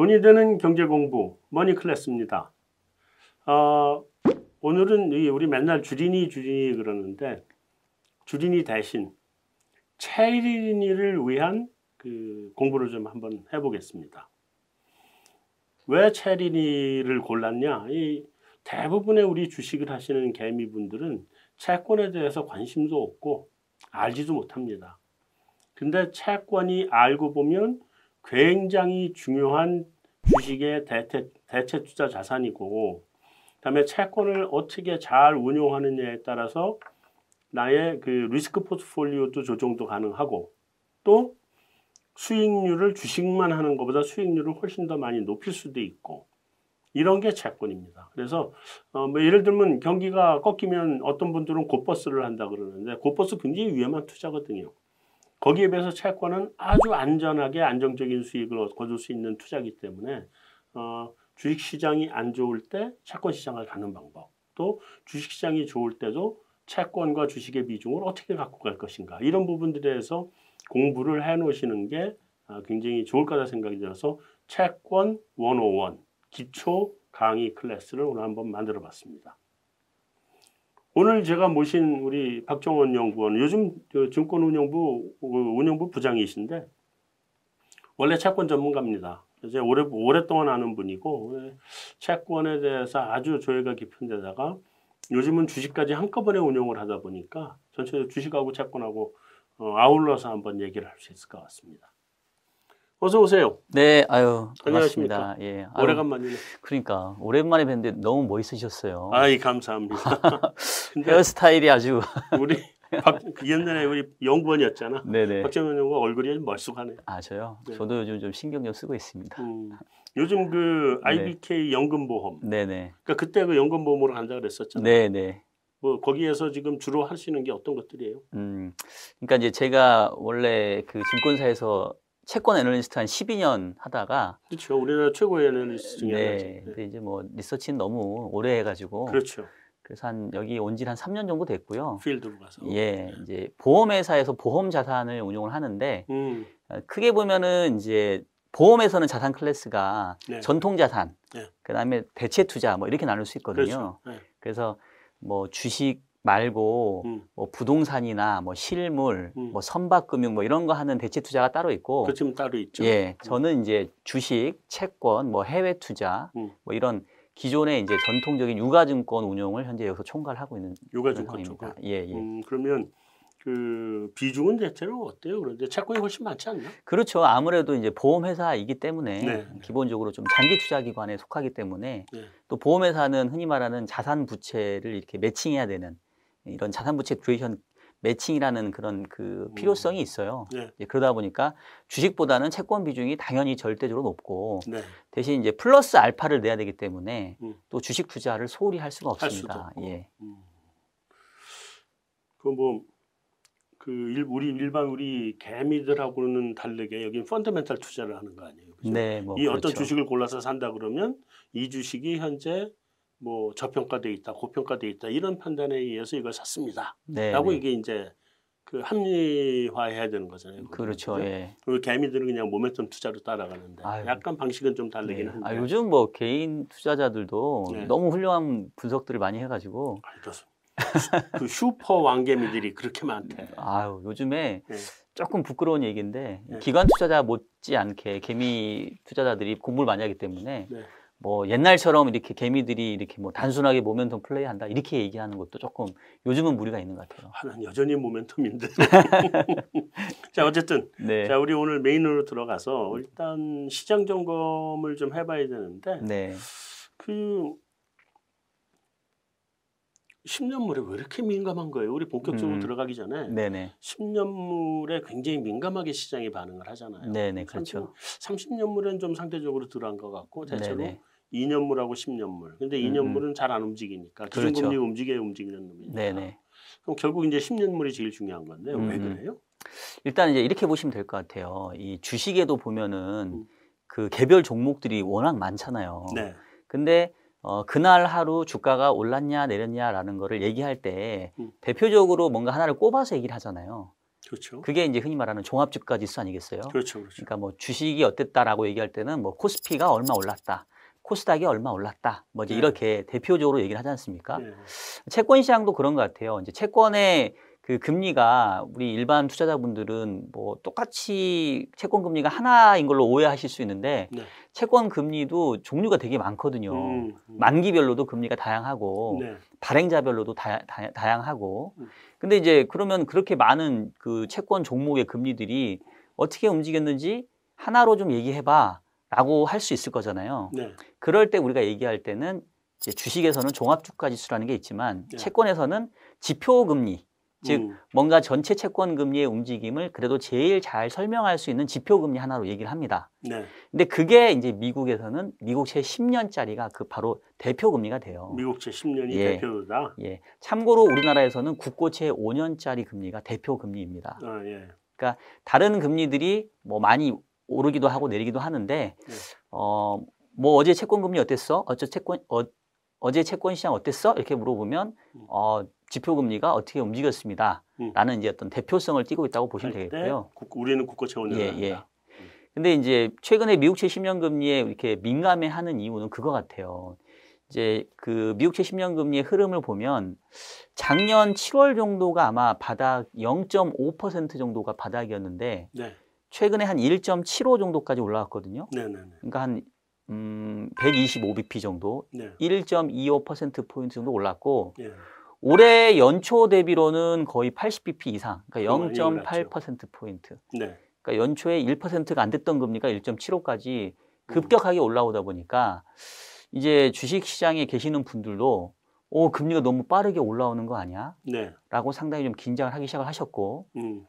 돈이 되는 경제 공부 머니 클래스입니다. 어, 오늘은 우리 맨날 주린이 주린이 그러는데 주린이 대신 체린이를 위한 그 공부를 좀 한번 해보겠습니다. 왜 체린이를 골랐냐? 이 대부분의 우리 주식을 하시는 개미분들은 채권에 대해서 관심도 없고 알지도 못합니다. 근데 채권이 알고 보면 굉장히 중요한 주식의 대체, 대체 투자 자산이고 그다음에 채권을 어떻게 잘 운용하느냐에 따라서 나의 그 리스크 포트폴리오도 조정도 가능하고 또 수익률을 주식만 하는 것보다 수익률을 훨씬 더 많이 높일 수도 있고 이런 게 채권입니다. 그래서 어, 뭐 예를 들면 경기가 꺾이면 어떤 분들은 곧버스를 한다 그러는데 곧버스 굉장히 위험한 투자거든요. 거기에 비해서 채권은 아주 안전하게 안정적인 수익을 거둘 수 있는 투자이기 때문에 어, 주식 시장이 안 좋을 때 채권 시장을 가는 방법, 또 주식 시장이 좋을 때도 채권과 주식의 비중을 어떻게 갖고 갈 것인가 이런 부분들에 대해서 공부를 해 놓으시는 게 아, 굉장히 좋을 거다 생각이 들어서 채권 101 기초 강의 클래스를 오늘 한번 만들어 봤습니다. 오늘 제가 모신 우리 박정원 연구원 요즘 증권운용부 운용부 부장이신데 원래 채권 전문가입니다. 이제 오래 오랫동안 아는 분이고 채권에 대해서 아주 조예가 깊은 데다가 요즘은 주식까지 한꺼번에 운용을 하다 보니까 전체 주식하고 채권하고 어, 아울러서 한번 얘기를 할 수 있을 것 같습니다. 어서 오세요. 네, 아유, 반갑습니다. 예, 아유, 오래간만이네. 그러니까 오랜만에 뵀는데 너무 멋있으셨어요. 아이 감사합니다. 헤어스타일이 아주 우리 박, 그 옛날에 우리 연구원이었잖아. 네네. 박정현 연구 얼굴이 좀 멀쑥하네. 아 저요? 네. 저도 요즘 좀 신경 좀 쓰고 있습니다. 음, 요즘 그 IBK 네. 연금보험. 네네. 그러니까 그때 그 연금보험으로 간다 그랬었잖아요. 네네. 뭐 거기에서 지금 주로 하시는 게 어떤 것들이에요? 음, 그러니까 이제 제가 원래 그 증권사에서 채권 애널리스트 한 12년 하다가 그렇죠. 우리나라 최고의 애널리스트 중에 네. 네. 근데 이제 뭐 리서치는 너무 오래 해가지고 그렇죠. 그래서 한 여기 온지한 3년 정도 됐고요. 필드로 가서. 예, 이제 보험회사에서 보험 자산을 운용을 하는데 음. 어, 크게 보면은 이제 보험에서는 자산 클래스가 네. 전통 자산, 네. 그다음에 대체 투자 뭐 이렇게 나눌 수 있거든요. 그렇죠. 네. 그래서 뭐 주식 말고 음. 뭐 부동산이나 뭐 실물, 음. 뭐 선박금융 뭐 이런 거 하는 대체 투자가 따로 있고 그 지금 따로 있죠. 예, 음. 저는 이제 주식, 채권, 뭐 해외 투자, 음. 뭐 이런 기존의 이제 전통적인 유가증권 운용을 현재 여기서 총괄 하고 있는 유가증권 쪽입니다. 예, 예. 음, 그러면 그 비중은 대체로 어때요? 그런데 채권이 훨씬 많지 않나? 그렇죠. 아무래도 이제 보험회사이기 때문에 네, 네. 기본적으로 좀 장기 투자 기관에 속하기 때문에 네. 또 보험회사는 흔히 말하는 자산 부채를 이렇게 매칭해야 되는 이런 자산 부채 듀레이션 매칭이라는 그런 그 음. 필요성이 있어요. 네. 그러다 보니까 주식보다는 채권 비중이 당연히 절대적으로 높고 네. 대신 이제 플러스 알파를 내야 되기 때문에 음. 또 주식 투자를 소홀히 할 수가 없습니다. 할 예. 음. 그뭐 그 일, 우리 일반 우리 개미들하고는 다르게 여기는 펀더멘탈 투자를 하는 거 아니에요? 그죠? 네, 뭐 이 그렇죠. 어떤 주식을 골라서 산다 그러면 이 주식이 현재 뭐 저평가돼 있다, 고평가돼 있다 이런 판단에 의해서 이걸 샀습니다. 네, 라고 네. 이게 이제 그 합리화해야 되는 거잖아요. 그렇죠. 그죠? 예. 그 개미들은 그냥 모멘텀 투자로 따라가는데 아유. 약간 방식은 좀 다르긴 네. 한데. 아, 요즘 뭐 개인 투자자들도 네. 너무 훌륭한 분석들을 많이 해가지고. 그 슈퍼 왕개미들이 그렇게 많대. 아유 요즘에 네. 조금 부끄러운 얘기인데 네. 기관 투자자 못지 않게 개미 투자자들이 공부를 많이 하기 때문에. 네. 뭐 옛날처럼 이렇게 개미들이 이렇게 뭐 단순하게 모멘텀 플레이 한다 이렇게 얘기하는 것도 조금 요즘은 무리가 있는 것 같아요. 아, 난 여전히 모멘텀인데. 자 어쨌든 네. 자 우리 오늘 메인으로 들어가서 일단 시장 점검을 좀 해봐야 되는데 네. 그 10년물에 왜 이렇게 민감한 거예요? 우리 본격적으로 음. 들어가기 전에 네네. 10년물에 굉장히 민감하게 시장이 반응을 하잖아요. 네네, 그렇죠. 30, 년물은좀 상대적으로 덜한 것 같고 대체로 네네. 2년물하고 10년물. 근데 2년물은 음. 잘안 움직이니까 기준금리 그렇죠. 움직여 움직이는 놈이니까. 네네. 그럼 결국 이제 10년물이 제일 중요한 건데 음. 왜 그래요? 일단 이제 이렇게 보시면 될 것 같아요. 이 주식에도 보면은 음. 그 개별 종목들이 워낙 많잖아요. 네. 근데 어, 그날 하루 주가가 올랐냐 내렸냐라는 거를 얘기할 때 음. 대표적으로 뭔가 하나를 꼽아서 얘기를 하잖아요. 그렇죠. 그게 이제 흔히 말하는 종합주가 지수 아니겠어요? 그렇죠, 그렇죠. 그러니까 뭐 주식이 어땠다라고 얘기할 때는 뭐 코스피가 얼마 올랐다. 코스닥이 얼마 올랐다. 뭐 이제 네. 이렇게 대표적으로 얘기를 하지 않습니까? 네. 채권 시장도 그런 것 같아요. 이제 채권의 그 금리가 우리 일반 투자자분들은 뭐 똑같이 채권 금리가 하나인 걸로 오해하실 수 있는데 네. 채권 금리도 종류가 되게 많거든요. 음, 음. 만기별로도 금리가 다양하고 네. 발행자별로도 다, 양하고 음. 근데 이제 그러면 그렇게 많은 그 채권 종목의 금리들이 어떻게 움직였는지 하나로 좀 얘기해봐 라고 할 수 있을 거잖아요. 네. 그럴 때 우리가 얘기할 때는 이제 주식에서는 종합주가지수라는 게 있지만 네. 채권에서는 지표금리 즉 음, 뭔가 전체 채권 금리의 움직임을 그래도 제일 잘 설명할 수 있는 지표 금리 하나로 얘기를 합니다. 네. 근데 그게 이제 미국에서는 미국 채 10년짜리가 그 바로 대표 금리가 돼요. 미국 채 10년이 예. 대표다. 예. 참고로 우리나라에서는 국고채 5년짜리 금리가 대표 금리입니다. 아, 예. 다른 금리들이 뭐 많이 오르기도 하고 내리기도 하는데 네. 어 뭐 어제 채권 금리 어땠어? 어제 채권 어, 어제 채권 시장 어땠어? 이렇게 물어보면 음. 어 지표 금리가 어떻게 움직였습니다. 음. 라는 이제 어떤 대표성을 띠고 있다고 보시면 되겠고요. 국- 우리는 국고채 5년 예, 한다. 예. 근데 이제 최근에 미국 채 10년 금리에 이렇게 민감해 하는 이유는 그거 같아요. 이제 그 미국 채 10년 금리의 흐름을 보면 작년 7월 정도가 아마 바닥 0.5% 정도가 바닥이었는데 네. 최근에 한 1.75 정도까지 올라왔거든요. 네, 네, 네. 그러니까 한 음, 125bp 정도, 네. 1.25% 포인트 정도 올랐고 예. 올해 연초 대비로는 거의 80bp 이상, 그러니까 많이 올랐죠. 0.8% 포인트. 네. 그러니까 연초에 1%가 안 됐던 금리가 1.75까지 음. 급격하게 올라오다 보니까 이제 주식 시장에 계시는 분들도 오 금리가 너무 빠르게 올라오는 거 아니야? 네. 라고 상당히 좀 긴장을 하기 시작을 하셨고 음.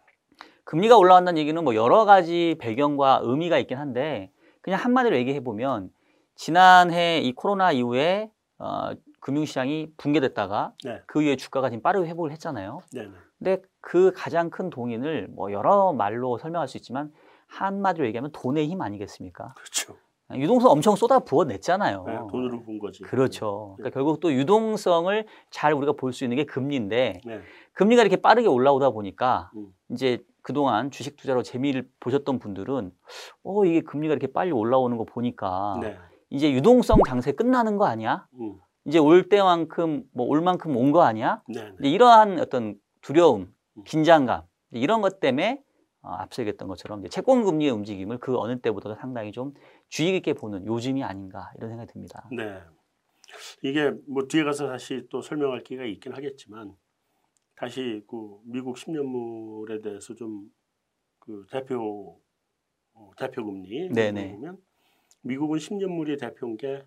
금리가 올라간다는 얘기는 뭐 여러 가지 배경과 의미가 있긴 한데 그냥 한마디로 얘기해 보면 지난해 이 코로나 이후에 어, 금융시장이 붕괴됐다가 네. 그 이후에 주가가 지금 빠르게 회복을 했잖아요. 네, 네. 근데 그 가장 큰 동인을 뭐 여러 말로 설명할 수 있지만 한마디로 얘기하면 돈의 힘 아니겠습니까? 그렇죠. 유동성 엄청 쏟아 부어 냈잖아요. 네, 돈으로 본 거지. 그렇죠. 네. 그러니까 결국 또 유동성을 잘 우리가 볼 수 있는 게 금리인데 네. 금리가 이렇게 빠르게 올라오다 보니까 음. 이제 그동안 주식 투자로 재미를 보셨던 분들은 어 이게 금리가 이렇게 빨리 올라오는 거 보니까 네. 이제 유동성 장세 끝나는 거 아니야? 음. 이제 올 때만큼 뭐 올 만큼 온 거 아니야? 네. 네. 이러한 어떤 두려움, 음. 긴장감 이런 것 때문에 어, 앞서 얘기했던 것처럼 채권 금리의 움직임을 그 어느 때보다 상당히 좀 주의 깊게 보는 요즘이 아닌가 이런 생각이 듭니다. 네. 이게 뭐 뒤에 가서 다시 또 설명할 기회가 있긴 하겠지만 다시 그 미국 10년물에 대해서 좀 그 대표 어, 대표 금리 네네. 보면 미국은 10년물이 대표인 게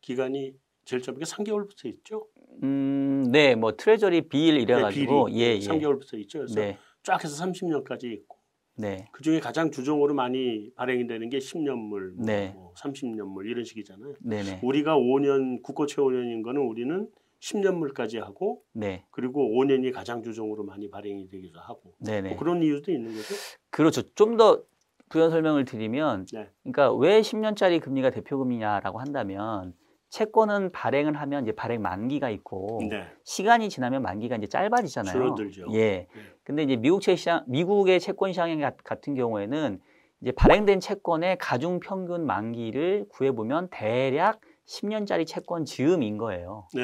기간이 제일 짧은 게 3개월부터 있죠. 음, 네, 뭐 트레저리 비일 이래 가지고 비리, 예, 예, 3개월부터 있죠. 그래서 네, 쫙 해서 30년까지 있고 네, 그 중에 가장 주종으로 많이 발행이 되는 게 10년물, 뭐, 네. 뭐 30년물 이런 식이잖아요. 네, 네, 우리가 5년 국고채 5년인 거는 우리는 10년물까지 하고 네, 그리고 5년이 가장 주종으로 많이 발행이 되기도 하고 네, 뭐 네. 그런 이유도 있는 거죠. 그렇죠. 좀 더 부연 설명을 드리면, 네. 그러니까 왜 10년짜리 금리가 대표 금리냐라고 한다면 채권은 발행을 하면 이제 발행 만기가 있고 네, 시간이 지나면 만기가 이제 짧아지잖아요. 줄어들죠. 예. 근데 이제 미국 채 시장, 미국의 채권 시장 가- 같은 경우에는 이제 발행된 채권의 가중 평균 만기를 구해 보면 대략 10년짜리 채권 즈음인 거예요. 네,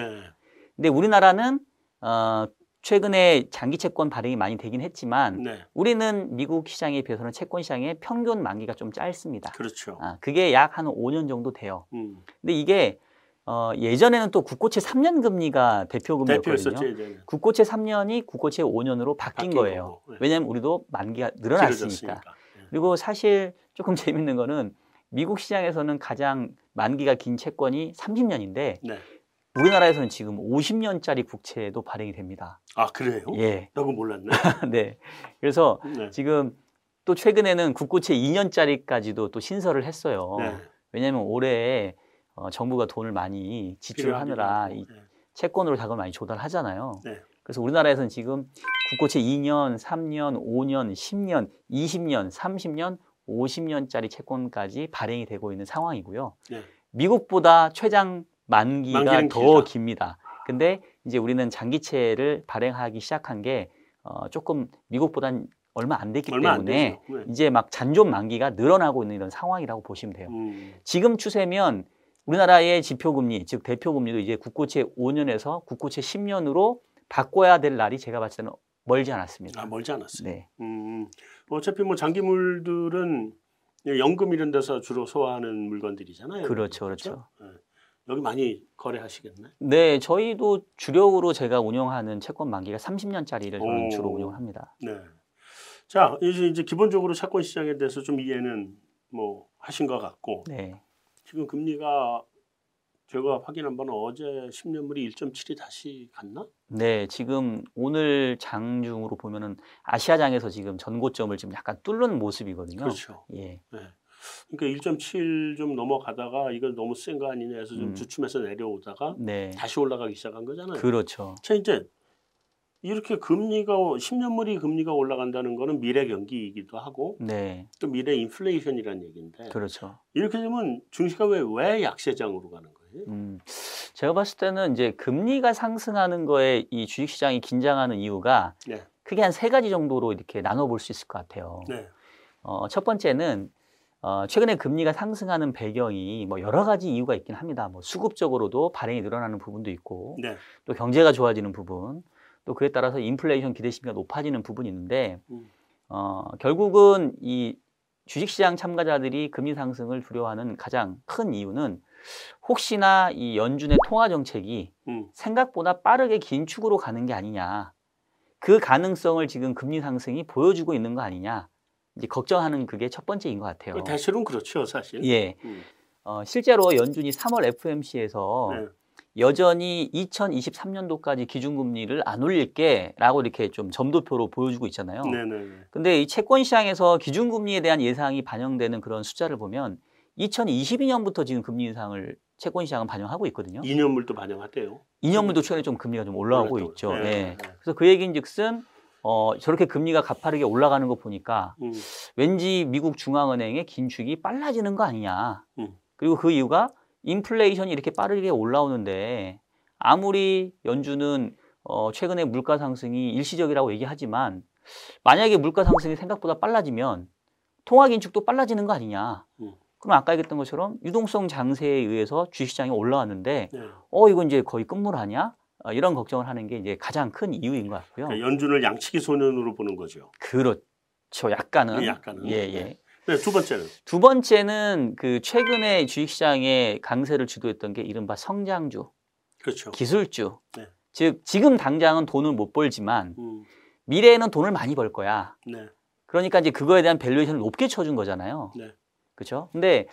근데 우리나라는 어 최근에 장기 채권 발행이 많이 되긴 했지만 네, 우리는 미국 시장에 비해서는 채권 시장의 평균 만기가 좀 짧습니다. 그렇죠. 아, 그게 약 한 5년 정도 돼요. 음, 근데 이게 어 예전에는 또 국고채 3년 금리가 대표 금리였거든요. 대표였었죠 예전에. 국고채 3년이 국고채 5년으로 바뀐, 바뀐 거예요. 네. 왜냐하면 우리도 만기가 늘어났으니까. 네. 그리고 사실 조금 재밌는 거는 미국 시장에서는 가장 만기가 긴 채권이 30년인데 네. 우리나라에서는 지금 50년짜리 국채도 발행이 됩니다. 아 그래요? 예. 나 그거 몰랐네. 네. 그래서 네. 지금 또 최근에는 국고채 2년짜리까지도 또 신설을 했어요. 네. 왜냐하면 올해 어, 정부가 돈을 많이 지출하느라. 네. 채권으로 자금을 많이 조달하잖아요. 네. 그래서 우리나라에서는 지금 국고채 2년, 3년, 5년, 10년, 20년, 30년, 50년짜리 채권까지 발행이 되고 있는 상황이고요. 네. 미국보다 최장 만기가 더 길다. 깁니다. 근데 이제 우리는 장기채를 발행하기 시작한 게 어, 조금 미국보단 얼마 안 됐기 얼마 안 때문에 되죠. 네. 이제 막 잔존 만기가 늘어나고 있는 이런 상황이라고 보시면 돼요. 음, 지금 추세면 우리나라의 지표금리, 즉 대표금리도 이제 국고채 5년에서 국고채 10년으로 바꿔야 될 날이 제가 봤을 때는 멀지 않았습니다. 아, 멀지 않았어요. 네. 음, 어차피 뭐 장기물들은 연금 이런 데서 주로 소화하는 물건들이잖아요. 그렇죠, 그렇죠. 네. 여기 많이 거래하시겠네. 네, 저희도 주력으로 제가 운영하는 채권 만기가 30년짜리를 저는 오. 주로 운영을 합니다. 네. 자, 이제 이제 기본적으로 채권 시장에 대해서 좀 이해는 뭐 하신 것 같고 네. 지금 금리가 제가 확인한 바는 어제 10년물이 1.7이 다시 갔나? 네, 지금 오늘 장중으로 보면은 아시아장에서 지금 전고점을 지금 약간 뚫는 모습이거든요. 그렇죠. 예. 그러니까 1.7 좀 넘어가다가 이거 너무 센 거 아니냐 해서 좀 음. 주춤해서 내려오다가 네. 다시 올라가기 시작한 거잖아요. 그렇죠. 자 이제 이렇게 금리가 10년물이 금리가 올라간다는 거는 미래 경기이기도 하고 네. 또 미래 인플레이션이라는 얘기인데 그렇죠. 이렇게 되면 증시가 왜, 왜 약세장으로 가는 거예요? 음, 제가 봤을 때는 이제 금리가 상승하는 거에 이 주식시장이 긴장하는 이유가 네. 크게 한 세 가지 정도로 이렇게 나눠 볼 수 있을 것 같아요. 네. 어, 첫 번째는 어, 최근에 금리가 상승하는 배경이 뭐 여러 가지 이유가 있긴 합니다. 뭐 수급적으로도 발행이 늘어나는 부분도 있고 네. 또 경제가 좋아지는 부분 또 그에 따라서 인플레이션 기대심리가 높아지는 부분이 있는데 음. 어, 결국은 이 주식시장 참가자들이 금리 상승을 두려워하는 가장 큰 이유는 혹시나 이 연준의 통화 정책이 음. 생각보다 빠르게 긴축으로 가는 게 아니냐. 그 가능성을 지금 금리 상승이 보여주고 있는 거 아니냐. 이제 걱정하는 그게 첫 번째인 것 같아요. 그 대체로는 그렇죠, 사실. 예. 음. 어, 실제로 연준이 3월 FMC에서 네. 여전히 2023년도까지 기준금리를 안 올릴게라고 이렇게 좀 점도표로 보여주고 있잖아요. 네, 네, 네. 근데 이 채권 시장에서 기준금리에 대한 예상이 반영되는 그런 숫자를 보면 2022년부터 지금 금리 인상을 채권 시장은 반영하고 있거든요. 2년물도 반영하대요. 2년물도 최근에 좀 금리가 좀 올라오고 올랐다고. 있죠. 네, 예. 네. 그래서 그 얘기인즉슨 어, 저렇게 금리가 가파르게 올라가는 거 보니까 음. 왠지 미국 중앙은행의 긴축이 빨라지는 거 아니냐. 음. 그리고 그 이유가 인플레이션이 이렇게 빠르게 올라오는데 아무리 연준은 어, 최근에 물가 상승이 일시적이라고 얘기하지만 만약에 물가 상승이 생각보다 빨라지면 통화 긴축도 빨라지는 거 아니냐. 음. 그럼 아까 얘기했던 것처럼 유동성 장세에 의해서 주식시장이 올라왔는데 네. 어 이건 이제 거의 끝물 아니야? 어, 이런 걱정을 하는 게 이제 가장 큰 이유인 것 같고요. 그러니까 연준을 양치기 소년으로 보는 거죠. 그렇죠. 약간은. 예, 약간은. 예, 예. 네, 두 번째는 두 번째는 그 최근에 주식시장의 강세를 주도했던 게 이른바 성장주, 그렇죠. 기술주. 네. 즉 지금 당장은 돈을 못 벌지만 음. 미래에는 돈을 많이 벌 거야. 네. 그러니까 이제 그거에 대한 valuation을 높게 쳐준 거잖아요. 네. 그렇죠? 근데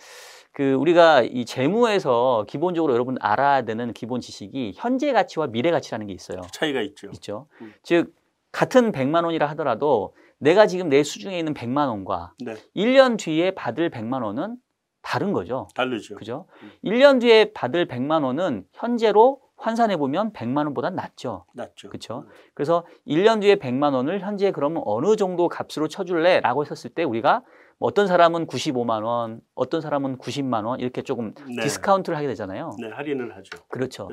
그 우리가 이 재무에서 기본적으로 여러분 알아야 되는 기본 지식이 현재 가치와 미래 가치라는 게 있어요. 차이가 있죠. 있죠. 음. 즉 같은 100만 원이라 하더라도 내가 지금 내 수중에 있는 100만 원과 네. 1년 뒤에 받을 100만 원은 다른 거죠. 다르죠. 그죠? 음. 1년 뒤에 받을 100만 원은 현재로 환산해 보면 100만 원보다 낮죠. 낮죠. 그렇죠? 음. 그래서 1년 뒤에 100만 원을 현재 그러면 어느 정도 값으로 쳐줄래라고 했었을 때 우리가 뭐 어떤 사람은 95만 원, 어떤 사람은 90만 원 이렇게 조금 네. 디스카운트를 하게 되잖아요. 네, 할인을 하죠. 그렇죠.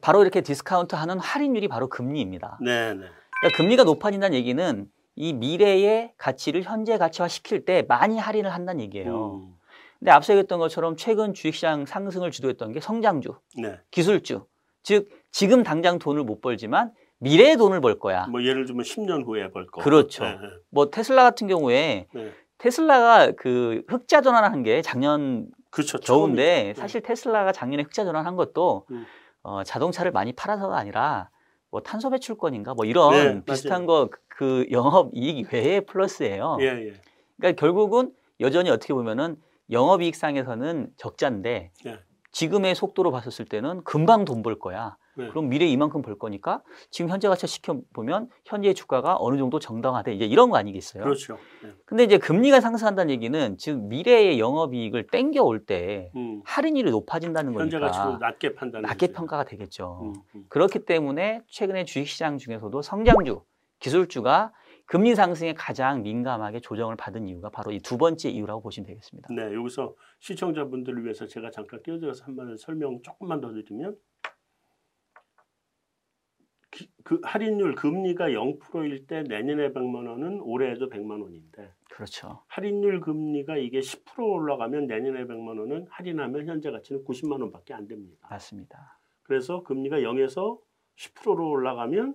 바로 이렇게 디스카운트 하는 할인율이 바로 금리입니다. 네, 네. 그러니까 금리가 높아진다는 얘기는 이 미래의 가치를 현재 가치화 시킬 때 많이 할인을 한다는 얘기예요. 음. 근데 앞서 얘기했던 것처럼 최근 주식시장 상승을 주도했던 게 성장주, 네. 기술주. 즉 지금 당장 돈을 못 벌지만 미래에 돈을 벌 거야. 뭐 예를 들면 10년 후에 벌 거. 그렇죠. 네, 네. 뭐 테슬라 같은 경우에 네. 테슬라가 그 흑자 전환한 게 작년 그렇죠. 겨우인데 처음이죠. 사실 테슬라가 작년에 흑자 전환한 것도 음. 어, 자동차를 많이 팔아서가 아니라 뭐 탄소 배출권인가 뭐 이런 네, 비슷한 거 그 영업 이익 외에 플러스예요. 예, 예. 그러니까 결국은 여전히 어떻게 보면은 영업 이익상에서는 적자인데 예. 지금의 속도로 봤었을 때는 금방 돈 벌 거야. 네. 그럼 미래 이만큼 벌 거니까 지금 현재 가치 시켜 보면 현재의 주가가 어느 정도 정당화돼 이제 이런 거 아니겠어요? 그렇죠. 네. 근데 이제 금리가 상승한다는 얘기는 즉 미래의 영업 이익을 땡겨 올때 음. 할인율이 높아진다는 현재 가치로 거니까 낮게 판단을 낮게 해줘요. 평가가 되겠죠. 음, 음. 그렇기 때문에 최근에 주식 시장 중에서도 성장주, 기술주가 금리 상승에 가장 민감하게 조정을 받은 이유가 바로 이 두 번째 이유라고 보시면 되겠습니다. 네, 여기서 시청자분들을 위해서 제가 잠깐 끼어들어서 한번 설명 조금만 더 드리면 기, 그 할인율 금리가 0%일 때 내년에 100만 원은 올해에도 100만 원인데 그렇죠. 할인율 금리가 이게 10% 올라가면 내년에 100만 원은 할인하면 현재 가치는 90만 원밖에 안 됩니다. 맞습니다. 그래서 금리가 0에서 10%로 올라가면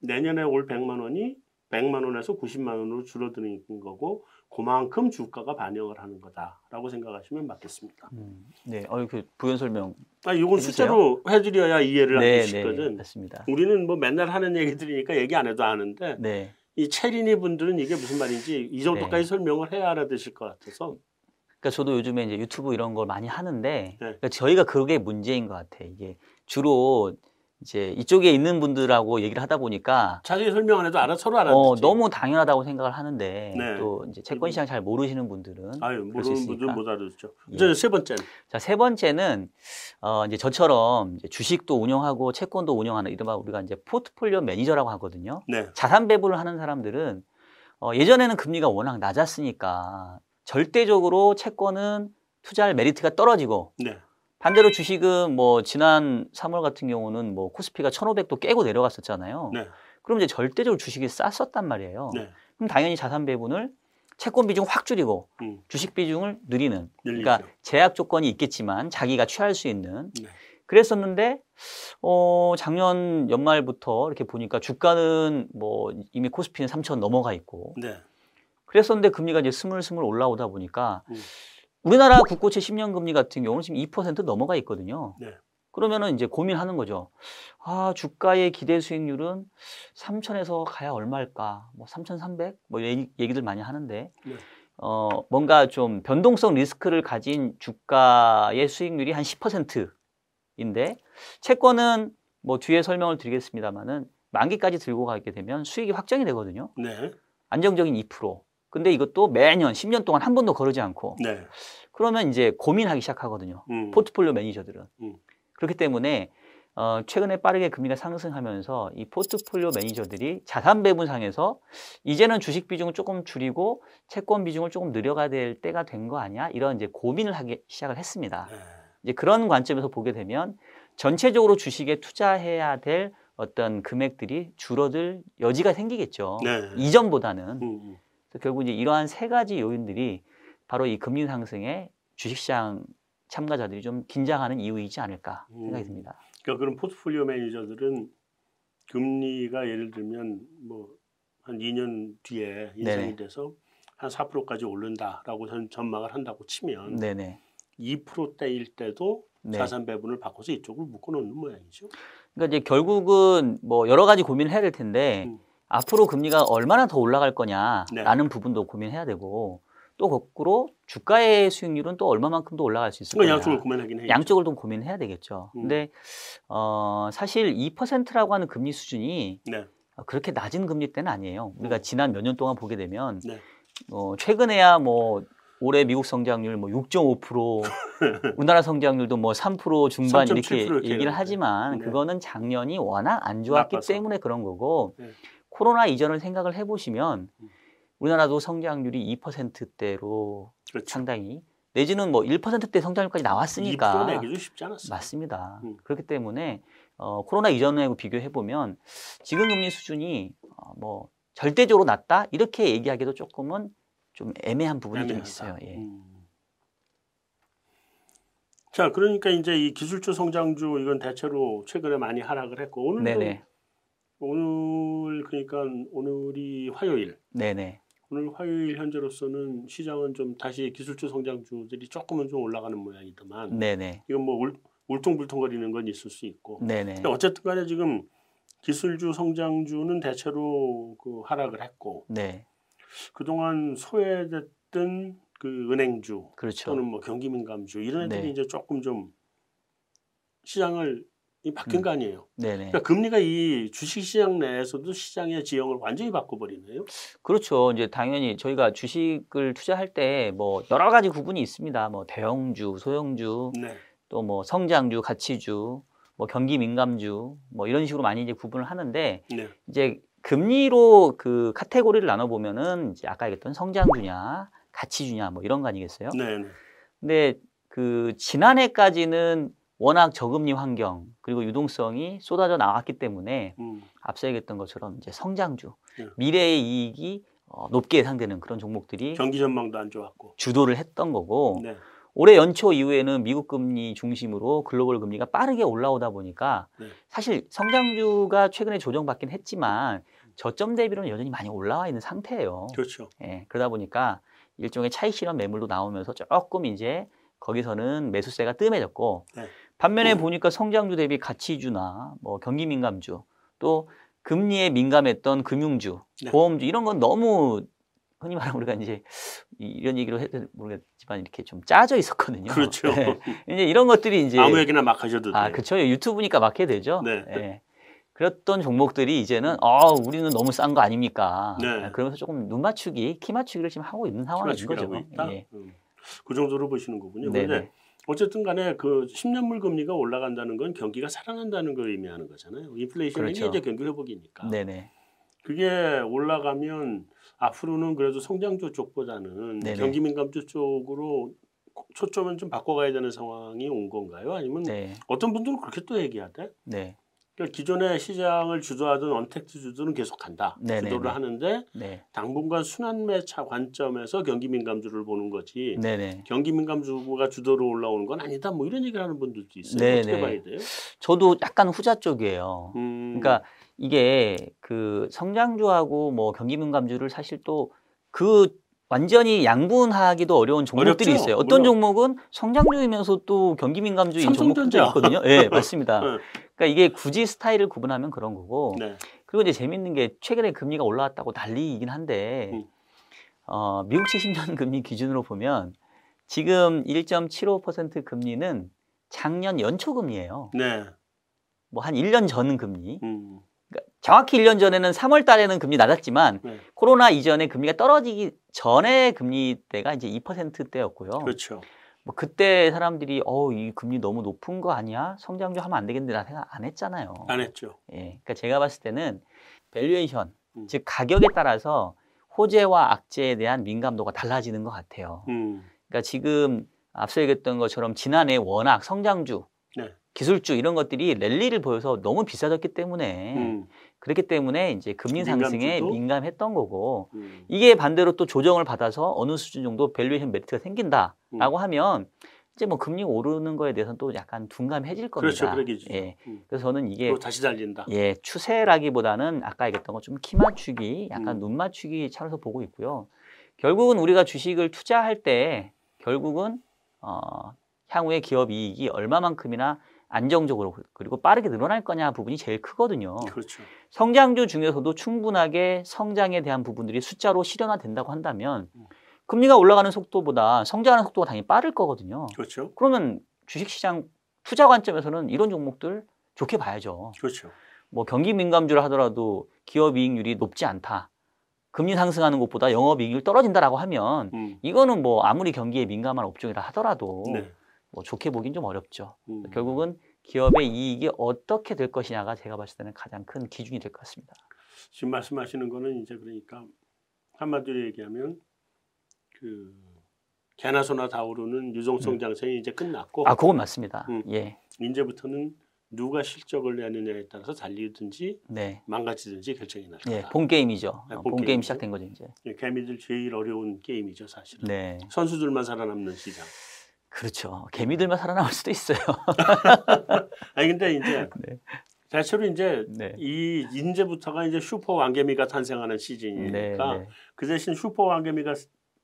내년에 올 100만 원이 100만 원에서 90만 원으로 줄어드는 거고 그만큼 주가가 반영을 하는 거다라고 생각하시면 맞겠습니다. 음, 네, 어, 그 부연 설명. 아, 이건 숫자로 해드려야 이해를 네, 하기 쉽거든. 네, 맞습니다. 우리는 뭐 맨날 하는 얘기들이니까 얘기 안 해도 아는데 네. 이 체리니 분들은 이게 무슨 말인지 이 정도까지 네. 설명을 해야 알아듣실 것 같아서 그러니까 저도 요즘에 이제 유튜브 이런 걸 많이 하는데 네. 그러니까 저희가 그게 문제인 것 같아. 이게 주로 이제 이쪽에 있는 분들하고 얘기를 하다 보니까 자세히 설명 안 해도 알아 서로 알아듣지. 어, 너무 당연하다고 생각을 하는데 네. 또 이제 채권 시장 잘 모르시는 분들은 아유 모르는 분들은 있으니까. 못 알아듣죠. 예. 이제 세 번째 자, 세 번째는 어 이제 저처럼 이제 주식도 운영하고 채권도 운영하는 이른바 우리가 이제 포트폴리오 매니저라고 하거든요. 네. 자산 배분을 하는 사람들은 어 예전에는 금리가 워낙 낮았으니까 절대적으로 채권은 투자할 메리트가 떨어지고 네. 반대로 주식은 뭐 지난 3월 같은 경우는 뭐 코스피가 1,500도 깨고 내려갔었잖아요. 네. 그럼 이제 절대적으로 주식이 쌌었단 말이에요. 네. 그럼 당연히 자산 배분을 채권 비중 확 줄이고 음. 주식 비중을 늘리는 늘리죠. 그러니까 제약 조건이 있겠지만 자기가 취할 수 있는 네. 그랬었는데 어 작년 연말부터 이렇게 보니까 주가는 뭐 이미 코스피는 3천 넘어가 있고 네. 그랬었는데 금리가 이제 스물스물 올라오다 보니까 음. 우리나라 국고채 10년 금리 같은 경우는 지금 2% 넘어가 있거든요. 네. 그러면은 이제 고민하는 거죠. 아, 주가의 기대 수익률은 3천에서 가야 얼마일까? 뭐 3,300? 뭐 얘기, 얘기들 많이 하는데 네. 어, 뭔가 좀 변동성 리스크를 가진 주가의 수익률이 한 10%인데 채권은 뭐 뒤에 설명을 드리겠습니다만은 만기까지 들고 가게 되면 수익이 확정이 되거든요. 네. 안정적인 2%. 근데 이것도 매년 10년 동안 한 번도 거르지 않고 네. 그러면 이제 고민하기 시작하거든요. 음. 포트폴리오 매니저들은. 음. 그렇기 때문에 어, 최근에 빠르게 금리가 상승하면서 이 포트폴리오 매니저들이 자산 배분상에서 이제는 주식 비중을 조금 줄이고 채권 비중을 조금 늘려가야 될 때가 된 거 아니야? 이런 이제 고민을 하기 시작을 했습니다. 네. 이제 그런 관점에서 보게 되면 전체적으로 주식에 투자해야 될 어떤 금액들이 줄어들 여지가 생기겠죠. 네. 이전보다는 음, 음. 결국 이제 이러한 세 가지 요인들이 바로 이 금리 상승에 주식시장 참가자들이 좀 긴장하는 이유이지 않을까 생각이 음. 듭니다. 그러니까 그런 포트폴리오 매니저들은 금리가 예를 들면 뭐 한 2년 뒤에 인상이 네네. 돼서 한 4%까지 오른다라고 전- 전망을 한다고 치면 네네. 2%대일 때도 네. 자산 배분을 바꿔서 이쪽을 묶어놓는 모양이죠. 그러니까 이제 결국은 뭐 여러 가지 고민을 해야 될 텐데 음. 앞으로 금리가 얼마나 더 올라갈 거냐라는 네. 부분도 고민해야 되고 또 거꾸로 주가의 수익률은 또 얼마만큼 더 올라갈 수 있을 거냐. 양쪽을 고민하긴 해요. 양쪽을 좀 고민해야 되겠죠. 음. 근데 어, 사실 2%라고 하는 금리 수준이 네. 그렇게 낮은 금리 때는 아니에요. 우리가 음. 지난 몇 년 동안 보게 되면 네. 어, 최근에야 뭐 올해 미국 성장률 뭐 6.5% 우리나라 성장률도 뭐 3% 중반 3.7% 이렇게 이렇게 얘기를. 하지만 네. 그거는 작년이 워낙 안 좋았기 나빠서. 때문에 그런 거고 네. 코로나 이전을 생각을 해보시면 음. 우리나라도 성장률이 2%대로 그렇죠. 상당히 내지는 뭐 1%대 성장률까지 2% 나왔으니까 내기도 쉽지 않았어요. 맞습니다. 음. 그렇기 때문에 어, 코로나 이전하고 비교해 보면 지금 금리 수준이 어, 뭐 절대적으로 낮다 이렇게 얘기하기도 조금은 좀 애매한 부분이 좀 애매하다. 있어요. 예. 음. 자, 그러니까 이제 이 기술주 성장주 이건 대체로 최근에 많이 하락을 했고 오늘도 네네, 오늘 그러니까 오늘이 화요일. 네네, 오늘 화요일 현재로서는 시장은 좀 다시 기술주 성장주들이 조금은 좀 올라가는 모양이더만 네네, 이건 뭐 울, 울퉁불퉁거리는 건 있을 수 있고 네네, 근데 어쨌든 간에 지금 기술주 성장주는 대체로 그 하락을 했고 네, 그동안 소외됐던 그 은행주 그렇죠. 또는 뭐 경기 민감주 이런 애들이 네. 이제 조금 좀 시장을 이 바뀐 음. 거 아니에요. 네네. 그러니까 금리가 이 주식시장 내에서도 시장의 지형을 완전히 바꿔버리네요. 그렇죠. 이제 당연히 저희가 주식을 투자할 때 뭐 여러 가지 구분이 있습니다. 뭐 대형주, 소형주, 네, 또뭐 성장주, 가치주, 뭐 경기 민감주, 뭐 이런 식으로 많이 이제 구분을 하는데 네, 이제 금리로 그 카테고리를 나눠 보면은 이제 아까 얘기했던 성장주냐, 가치주냐 뭐 이런 거 아니겠어요? 네, 네. 근데 그 지난해까지는 워낙 저금리 환경 그리고 유동성이 쏟아져 나왔기 때문에 음. 앞서 얘기했던 것처럼 이제 성장주 네. 미래의 이익이 어, 높게 예상되는 그런 종목들이 경기 전망도 안 좋았고 주도를 했던 거고 네. 올해 연초 이후에는 미국 금리 중심으로 글로벌 금리가 빠르게 올라오다 보니까 네. 사실 성장주가 최근에 조정받긴 했지만 저점 대비로는 여전히 많이 올라와 있는 상태예요. 그렇죠. 예, 그러다 보니까 일종의 차익 실현 매물도 나오면서 조금 이제 거기서는 매수세가 뜸해졌고 네. 반면에 음. 보니까 성장주 대비 가치주나 뭐 경기 민감주 또 금리에 민감했던 금융주, 네. 보험주 이런 건 너무 흔히 말하면 우리가 이제 이런 얘기로 해도 모르겠지만 이렇게 좀 짜져 있었거든요. 그렇죠. 네. 이제 이런 것들이 이제 아무 얘기나 막 하셔도 돼요. 아, 그렇죠. 유튜브니까 막 해야 되죠. 네. 네. 그랬던 종목들이 이제는 어 우리는 너무 싼 거 아닙니까? 네. 그러면서 조금 눈 맞추기, 키 맞추기를 지금 하고 있는 상황인 거죠. 예. 음. 그 정도로 보시는 거군요. 그런데 어쨌든 간에 그 10년물 금리가 올라간다는 건 경기가 살아난다는 걸 의미하는 거잖아요. 인플레이션이 그렇죠. 이제 경기 회복이니까. 네네. 그게 올라가면 앞으로는 그래도 성장주 쪽보다는 네네. 경기 민감주 쪽으로 초점은 좀 바꿔가야 되는 상황이 온 건가요? 아니면 네. 어떤 분들은 그렇게 또 얘기하대? 네. 그러니까 기존의 시장을 주도하던 언택트 주도는 계속 간다. 네네네. 주도를 하는데 네. 당분간 순환 매차 관점에서 경기 민감주를 보는 거지. 네네. 경기 민감주가 주도로 올라오는 건 아니다. 뭐 이런 얘기를 하는 분들도 있어요. 네네. 어떻게 봐야 돼요? 저도 약간 후자 쪽이에요. 음. 그러니까 이게 그 성장주하고 뭐 경기 민감주를 사실 또그 완전히 양분하기도 어려운 종목들이 어렵죠? 있어요. 어떤 물론. 종목은 성장주이면서 또 경기 민감주인 종목들도 있거든요. 예, 네, 맞습니다. 네. 그러니까 이게 굳이 스타일을 구분하면 그런 거고. 네. 그리고 이제 재밌는 게 최근에 금리가 올라왔다고 난리이긴 한데 음. 어, 미국 70년 금리 기준으로 보면 지금 1.75% 금리는 작년 연초 금리예요. 네. 뭐 한 1년 전 금리. 음. 그러니까 정확히 1년 전에는 3월 달에는 금리 낮았지만 네. 코로나 이전에 금리가 떨어지기 전에 금리 대가 이제 2%대였고요. 그렇죠. 뭐 그때 사람들이 어 이 금리 너무 높은 거 아니야? 성장주 하면 안 되겠는데 나 생각 안 했잖아요. 안 했죠. 예. 그러니까 제가 봤을 때는 valuation 음. 즉 가격에 따라서 호재와 악재에 대한 민감도가 달라지는 것 같아요. 음. 그러니까 지금 앞서 얘기했던 것처럼 지난해 워낙 성장주 네. 기술주 이런 것들이 랠리를 보여서 너무 비싸졌기 때문에 음. 그렇기 때문에 이제 금리 상승에 민감주도? 민감했던 거고 음. 이게 반대로 또 조정을 받아서 어느 수준 정도 valuation 메리트가 생긴다라고 음. 하면 이제 뭐 금리 오르는 거에 대해서는 또 약간 둔감해질 겁니다. 그렇죠, 그러겠죠. 예. 음. 그래서 저는 이게 다시 달린다. 예, 추세라기보다는 아까 얘기했던 것좀 키 맞추기, 약간 음. 눈 맞추기 차원에서 보고 있고요. 결국은 우리가 주식을 투자할 때 결국은 어, 향후에 기업 이익이 얼마만큼이나 안정적으로 그리고 빠르게 늘어날 거냐 부분이 제일 크거든요. 그렇죠. 성장주 중에서도 충분하게 성장에 대한 부분들이 숫자로 실현화된다고 한다면 음. 금리가 올라가는 속도보다 성장하는 속도가 당연히 빠를 거거든요. 그렇죠. 그러면 주식시장 투자 관점에서는 이런 종목들 좋게 봐야죠. 그렇죠. 뭐 경기 민감주를 하더라도 기업 이익률이 높지 않다. 금리 상승하는 것보다 영업 이익률 떨어진다라고 하면 음. 이거는 뭐 아무리 경기에 민감한 업종이라 하더라도 네. 뭐 좋게 보긴 좀 어렵죠. 음. 결국은 기업의 이익이 어떻게 될 것이냐가 제가 봤을 때는 가장 큰 기준이 될 것 같습니다. 지금 말씀하시는 거는 이제 그러니까 한마디로 얘기하면 그 개나 소나 다 오르는 유동성 음. 장세이 이제 끝났고 아 그건 맞습니다. 음. 예. 이제부터는 누가 실적을 내느냐에 따라서 달리든지 네. 망가지든지 결정이 날 거다. 예, 본 게임이죠. 네, 본, 본 게임 시작된 거죠 이제. 예, 개미들 제일 어려운 게임이죠 사실은. 네. 선수들만 살아남는 시장. 그렇죠. 개미들만 살아남을 수도 있어요. 아니 근데 이제 네. 대체로 이제 네. 이 인제부터가 이제 슈퍼 왕개미가 탄생하는 시즌이니까 네, 네. 그 대신 슈퍼 왕개미가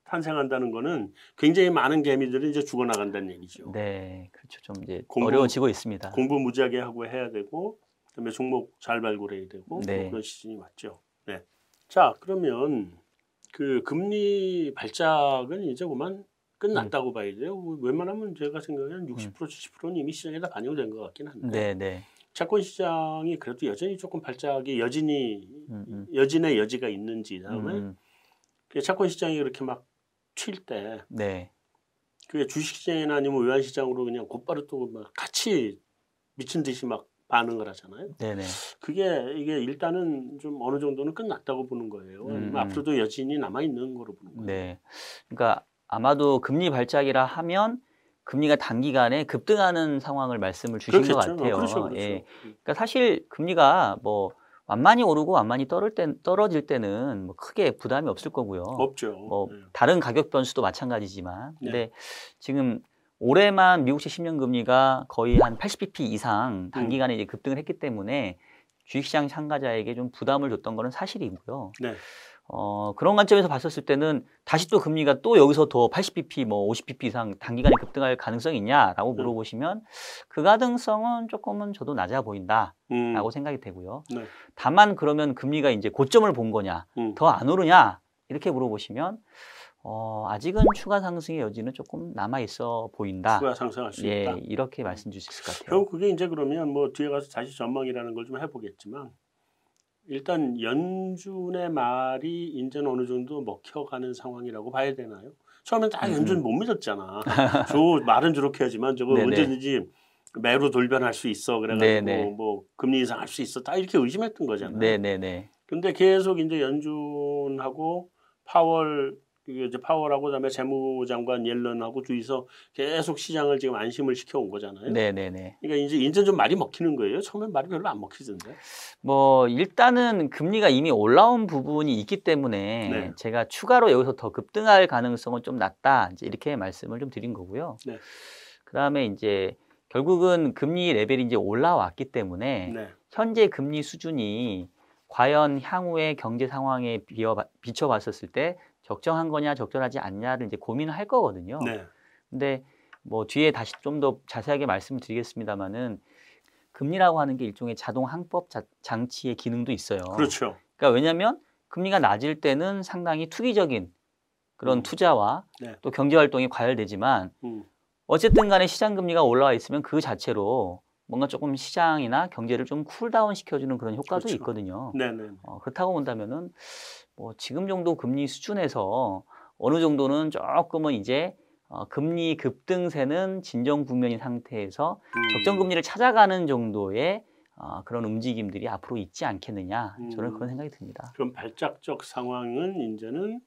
탄생한다는 거는 굉장히 많은 개미들이 이제 죽어나간다는 얘기죠. 네, 그렇죠. 좀 이제 공부, 어려워지고 있습니다. 공부 무지하게 하고 해야 되고, 그다음에 종목 잘 발굴해야 되고 뭐 네. 그런 시즌이 왔죠. 네. 자, 그러면 그 금리 발작은 이제 그만 끝났다고 음. 봐야 돼요. 뭐 웬만하면 제가 생각에는 60% 음. 70%는 이미 시장에다 반영된 것 같긴 한데. 네, 네. 채권 시장이 그래도 여전히 조금 발작이 여진이 음, 음. 여진의 여지가 있는지 다음에 음. 그 채권 시장이 그렇게 막 튈 때, 네. 그게 주식 시장이나 아니면 외환 시장으로 그냥 곧바로 또 막 같이 미친 듯이 막 반응을 하잖아요. 네네. 그게 이게 일단은 좀 어느 정도는 끝났다고 보는 거예요. 음. 앞으로도 여진이 남아 있는 거로 보는 거예요. 네. 그러니까 아마도 금리 발작이라 하면 금리가 단기간에 급등하는 상황을 말씀을 주신 그렇겠죠. 것 같아요. 그렇죠, 그렇죠. 예. 그러니까 사실 금리가 뭐 완만히 오르고 완만히 떨을 때, 떨어질 때는 뭐 크게 부담이 없을 거고요. 없죠. 뭐 네. 다른 가격 변수도 마찬가지지만 네. 근데 지금 올해만 미국채 10년 금리가 거의 한 80bp 이상 단기간에 이제 급등을 했기 때문에 주식시장 참가자에게 좀 부담을 줬던 거는 사실이고요. 네. 어, 그런 관점에서 봤었을 때는 다시 또 금리가 또 여기서 더 80bp, 뭐 50bp 이상 단기간에 급등할 가능성이 있냐라고 네. 물어보시면 그 가능성은 조금은 저도 낮아 보인다라고 음. 생각이 되고요. 네. 다만 그러면 금리가 이제 고점을 본 거냐, 음. 더안 오르냐 이렇게 물어보시면 어, 아직은 추가 상승의 여지는 조금 남아 있어 보인다. 추가 상승할 수 예, 있다. 이렇게 말씀 주실 수 있을 것 같아요. 결국 그게 이제 그러면 뭐 뒤에 가서 다시 전망이라는 걸 좀 해보겠지만 일단 연준의 말이 이제는 어느 정도 먹혀가는 상황이라고 봐야 되나요? 처음엔 다 음. 연준 못 믿었잖아. 저 말은 저렇게 하지만 저거 네네. 언제든지 매로 돌변할 수 있어. 그래가지고 네네. 뭐 금리 인상할 수 있어. 다 이렇게 의심했던 거잖아. 네, 네, 네. 근데 계속 이제 연준하고 파월 이제 파월하고 그다음에 재무장관 옐런하고 둘이서 계속 시장을 지금 안심을 시켜온 거잖아요. 네, 네, 네. 그러니까 이제 이제 좀 말이 먹히는 거예요. 처음엔 말이 별로 안 먹히던데. 뭐 일단은 금리가 이미 올라온 부분이 있기 때문에 네. 제가 추가로 여기서 더 급등할 가능성은 좀 낮다. 이제 이렇게 말씀을 좀 드린 거고요. 네. 그다음에 이제 결국은 금리 레벨이 이제 올라왔기 때문에 네. 현재 금리 수준이 과연 향후의 경제 상황에 비어 비춰 봤었을 때 적정한 거냐 적절하지 않냐를 이제 고민을 할 거거든요. 네. 근데 뭐 뒤에 다시 좀 더 자세하게 말씀을 드리겠습니다만은 금리라고 하는 게 일종의 자동 항법 자- 장치의 기능도 있어요. 그렇죠. 그러니까 왜냐하면 금리가 낮을 때는 상당히 투기적인 그런 음. 투자와 네. 또 경제 활동이 과열되지만 음. 어쨌든 간에 시장 금리가 올라와 있으면 그 자체로 뭔가 조금 시장이나 경제를 좀 cool down 시켜주는 그런 효과도 그렇죠. 있거든요. 네, 네. 어, 그렇다고 본다면은 뭐 지금 정도 금리 수준에서 어느 정도는 조금은 이제 어, 금리 급등세는 진정 국면인 상태에서 음. 적정 금리를 찾아가는 정도의 어, 그런 움직임들이 앞으로 있지 않겠느냐 저는 음. 그런 생각이 듭니다. 그럼 발작적 상황은 이제는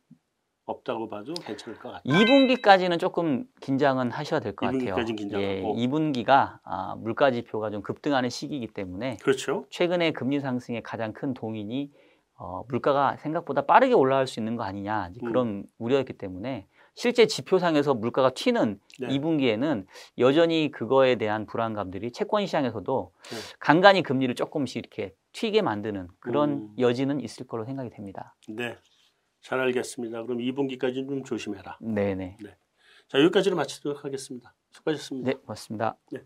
없다고 봐도 괜찮을 것 같아요. 2분기까지는 조금 긴장은 하셔야 될것 2분기 같아요. 긴장하고. 예, 2분기가 아, 물가 지표가 좀 급등하는 시기이기 때문에 그렇죠. 최근에 금리 상승의 가장 큰 동인이 어, 물가가 생각보다 빠르게 올라갈 수 있는 거 아니냐 이제 음. 그런 우려였기 때문에 실제 지표상에서 물가가 튀는 네. 2분기에는 여전히 그거에 대한 불안감들이 채권 시장에서도 네. 간간히 금리를 조금씩 이렇게 튀게 만드는 그런 음. 여지는 있을 걸로 생각이 됩니다. 네. 잘 알겠습니다. 그럼 2분기까지는 좀 조심해라. 네네. 자, 여기까지로 마치도록 하겠습니다. 수고하셨습니다. 네, 고맙습니다. 네.